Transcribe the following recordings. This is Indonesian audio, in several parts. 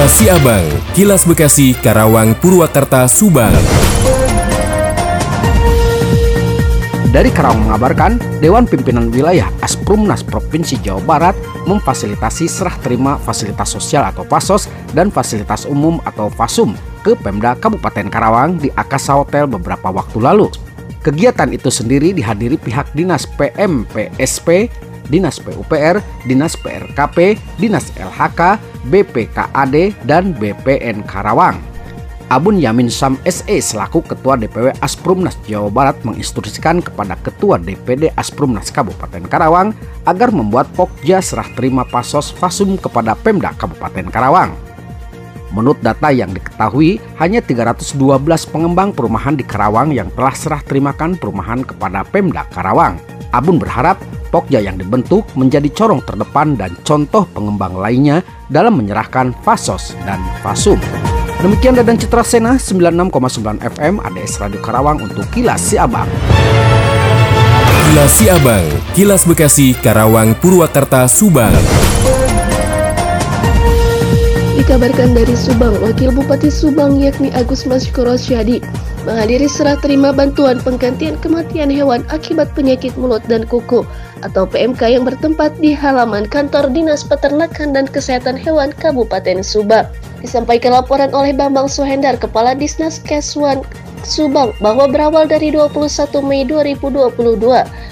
Kilas Siabang, Kilas Bekasi, Karawang, Purwakarta, Subang. Dari Karawang mengabarkan, Dewan Pimpinan Wilayah Asprumnas Provinsi Jawa Barat memfasilitasi serah terima fasilitas sosial atau PASOS dan fasilitas umum atau FASUM ke Pemda Kabupaten Karawang di Akasa Hotel beberapa waktu lalu. Kegiatan itu sendiri dihadiri pihak Dinas PMPSP, Dinas PUPR, Dinas PRKP, Dinas LHK, BPKAD, dan BPN Karawang. Abun Yamin Sam SE selaku Ketua DPW Asprumnas Jawa Barat menginstruksikan kepada Ketua DPD Asprumnas Kabupaten Karawang agar membuat pokja serah terima pasos fasum kepada Pemda Kabupaten Karawang. Menurut data yang diketahui, hanya 312 pengembang perumahan di Karawang yang telah serah terimakan perumahan kepada Pemda Karawang. Abun berharap Pokja yang dibentuk menjadi corong terdepan dan contoh pengembang lainnya dalam menyerahkan Fasos dan Fasum. Demikian Dadan Citra Sena 96,9 FM ADS Radio Karawang untuk Kilas Siabang. Kilas Siabang, Kilas Bekasi, Karawang, Purwakarta, Subang. Dikabarkan dari Subang, Wakil Bupati Subang yakni Agus Masyukuro Syadi menghadiri serah terima bantuan penggantian kematian hewan akibat penyakit mulut dan kuku atau PMK yang bertempat di halaman kantor Dinas Peternakan dan Kesehatan Hewan Kabupaten Subang. Disampaikan laporan oleh Bambang Suhendar, Kepala Disnas Keswan Subang bahwa berawal dari 21 Mei 2022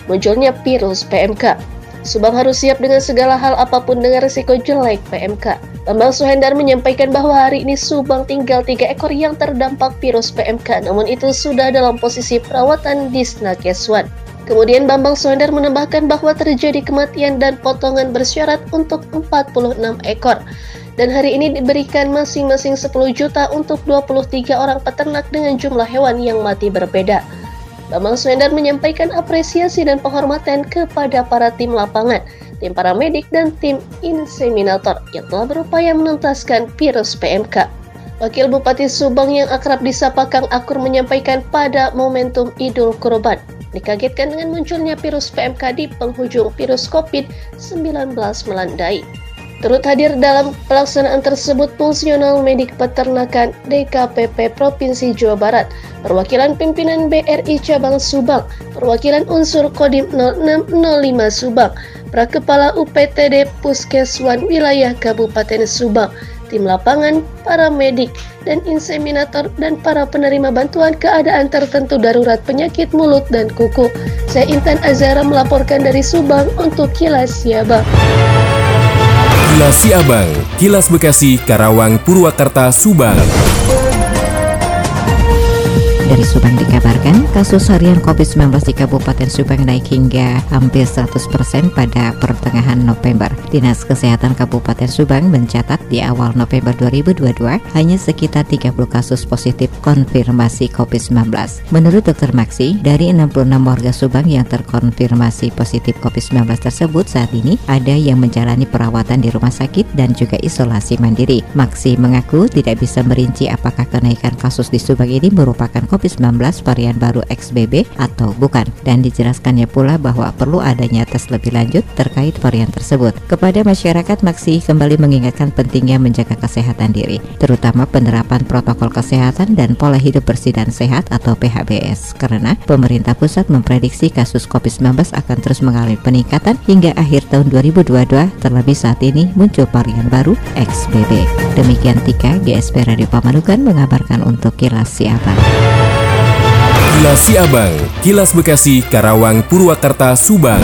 munculnya virus PMK. Subang harus siap dengan segala hal apa pun dengan risiko jelek PMK. Bambang Suhendar menyampaikan bahwa hari ini Subang tinggal tiga ekor yang terdampak virus PMK, namun itu sudah dalam posisi perawatan di Snakeswan. Kemudian Bambang Suhendar menambahkan bahwa terjadi kematian dan potongan bersyarat untuk 46 ekor. Dan hari ini diberikan masing-masing 10 juta untuk 23 orang peternak dengan jumlah hewan yang mati berbeda. Bambang Suhendar menyampaikan apresiasi dan penghormatan kepada para tim lapangan tim paramedik dan tim inseminator yang telah berupaya menuntaskan virus PMK. Wakil Bupati Subang yang akrab disapa Kang Akur menyampaikan pada momentum Idul Kurban dikagetkan dengan munculnya virus PMK di penghujung virus COVID-19 melandai. Turut hadir dalam pelaksanaan tersebut fungsional medik peternakan DKPP Provinsi Jawa Barat, perwakilan pimpinan BRI Cabang Subang, perwakilan unsur Kodim 0605 Subang, Prakepala UPTD Puskeswan Wilayah Kabupaten Subang, tim lapangan, para medik, dan inseminator dan para penerima bantuan keadaan tertentu darurat penyakit mulut dan kuku. Saya Intan Azara melaporkan dari Subang untuk Kilas Siabang. Kilas Siabang, Kilas Bekasi, Karawang, Purwakarta, Subang. Dari Subang dikabarkan, kasus harian COVID-19 di Kabupaten Subang naik hingga hampir 100% pada pertengahan November. Dinas Kesehatan Kabupaten Subang mencatat di awal November 2022 hanya sekitar 30 kasus positif konfirmasi COVID-19. Menurut Dr. Maksi, dari 66 warga Subang yang terkonfirmasi positif COVID-19 tersebut saat ini ada yang menjalani perawatan di rumah sakit dan juga isolasi mandiri. Maksi mengaku tidak bisa merinci apakah kenaikan kasus di Subang ini merupakan COVID-19 varian baru XBB atau bukan dan dijelaskannya pula bahwa perlu adanya tes lebih lanjut terkait varian tersebut. Kepada masyarakat Maksi kembali mengingatkan pentingnya menjaga kesehatan diri, terutama penerapan protokol kesehatan dan pola hidup bersih dan sehat atau PHBS karena pemerintah pusat memprediksi kasus COVID-19 akan terus mengalami peningkatan hingga akhir tahun 2022 terlebih saat ini muncul varian baru XBB. Demikian Tika GSP Radio Pamanukan mengabarkan untuk Kilas Siapa. Kilas Siabang, Kilas Bekasi, Karawang, Purwakarta, Subang.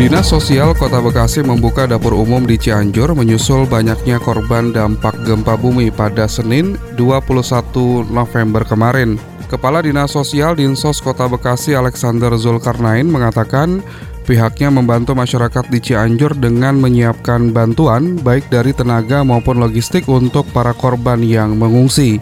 Dinas Sosial Kota Bekasi membuka dapur umum di Cianjur menyusul banyaknya korban dampak gempa bumi pada Senin 21 November kemarin. Kepala Dinas Sosial Dinsos Kota Bekasi Alexander Zulkarnain mengatakan pihaknya membantu masyarakat di Cianjur dengan menyiapkan bantuan baik dari tenaga maupun logistik untuk para korban yang mengungsi.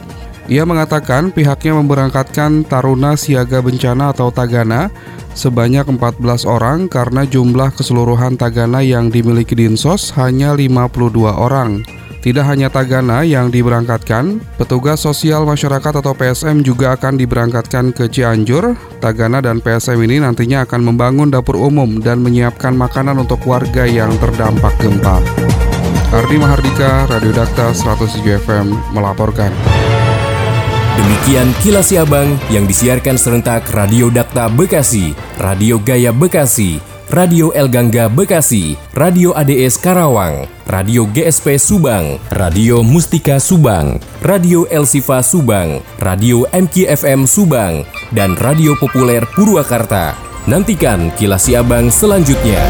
Ia mengatakan pihaknya memberangkatkan Taruna Siaga Bencana atau Tagana sebanyak 14 orang karena jumlah keseluruhan Tagana yang dimiliki Dinsos hanya 52 orang. Tidak hanya Tagana yang diberangkatkan, petugas sosial masyarakat atau PSM juga akan diberangkatkan ke Cianjur. Tagana dan PSM ini nantinya akan membangun dapur umum dan menyiapkan makanan untuk warga yang terdampak gempa. Ardi Mahardika, Radio Dakta 107 FM melaporkan. Demikian kilas Siabang yang disiarkan serentak Radio Dakta Bekasi, Radio Gaya Bekasi, Radio El Gangga Bekasi, Radio ADS Karawang, Radio GSP Subang, Radio Mustika Subang, Radio El Sifa Subang, Radio MKFM Subang, dan Radio Populer Purwakarta. Nantikan kilas Siabang selanjutnya.